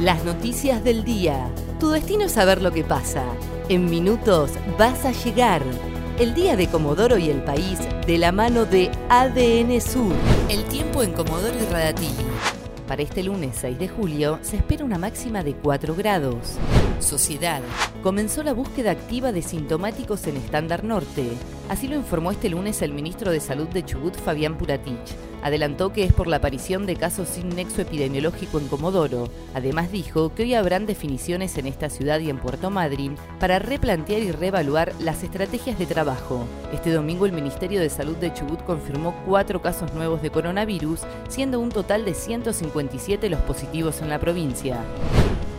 Las noticias del día. Tu destino es saber lo que pasa. En minutos vas a llegar. El día de Comodoro y el país de la mano de ADN Sur. El tiempo en Comodoro y Radatili. Para este lunes 6 de julio se espera una máxima de 4 grados. Sociedad. Comenzó la búsqueda activa de sintomáticos en Estándar Norte. Así lo informó este lunes el ministro de Salud de Chubut, Fabián Puratich. Adelantó que es por la aparición de casos sin nexo epidemiológico en Comodoro. Además dijo que hoy habrán definiciones en esta ciudad y en Puerto Madryn para replantear y reevaluar las estrategias de trabajo. Este domingo el Ministerio de Salud de Chubut confirmó cuatro casos nuevos de coronavirus, siendo un total de 157 los positivos en la provincia.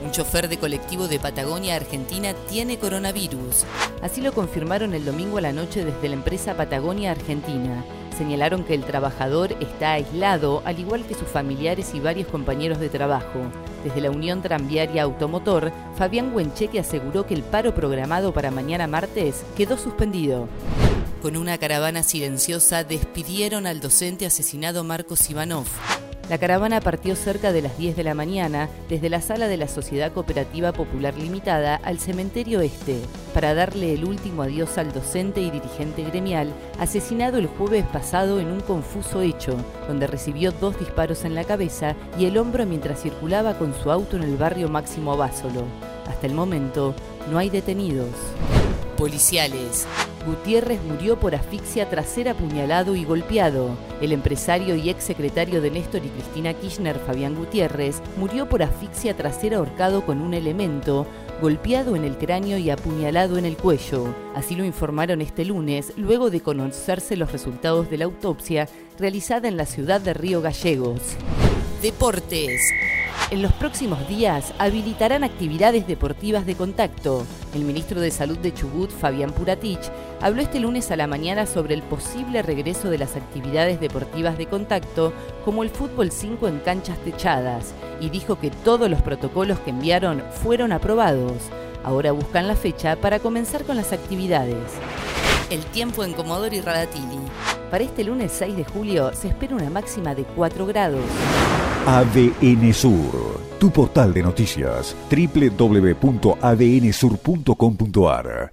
Un chofer de colectivo de Patagonia, Argentina, tiene coronavirus. Así lo confirmaron el domingo a la noche desde la empresa Patagonia Argentina. Señalaron que el trabajador está aislado, al igual que sus familiares y varios compañeros de trabajo. Desde la Unión Tranviaria Automotor, Fabián Huencheque aseguró que el paro programado para mañana martes quedó suspendido. Con una caravana silenciosa despidieron al docente asesinado Marcos Ivanov. La caravana partió cerca de las 10 de la mañana desde la sala de la Sociedad Cooperativa Popular Limitada al Cementerio Este para darle el último adiós al docente y dirigente gremial asesinado el jueves pasado en un confuso hecho, donde recibió dos disparos en la cabeza y el hombro mientras circulaba con su auto en el barrio Máximo Abásolo. Hasta el momento no hay detenidos. Policiales. Gutiérrez murió por asfixia tras ser apuñalado y golpeado. El empresario y ex secretario de Néstor y Cristina Kirchner, Fabián Gutiérrez, murió por asfixia tras ser ahorcado con un elemento, golpeado en el cráneo y apuñalado en el cuello. Así lo informaron este lunes, luego de conocerse los resultados de la autopsia realizada en la ciudad de Río Gallegos. Deportes. En los próximos días habilitarán actividades deportivas de contacto. El ministro de Salud de Chubut, Fabián Puratich, habló este lunes a la mañana sobre el posible regreso de las actividades deportivas de contacto, como el fútbol 5 en canchas techadas, y dijo que todos los protocolos que enviaron fueron aprobados. Ahora buscan la fecha para comenzar con las actividades. El tiempo en Comodoro y Radatili. Para este lunes 6 de julio se espera una máxima de 4 grados. ADN Sur, tu portal de noticias, www.adnsur.com.ar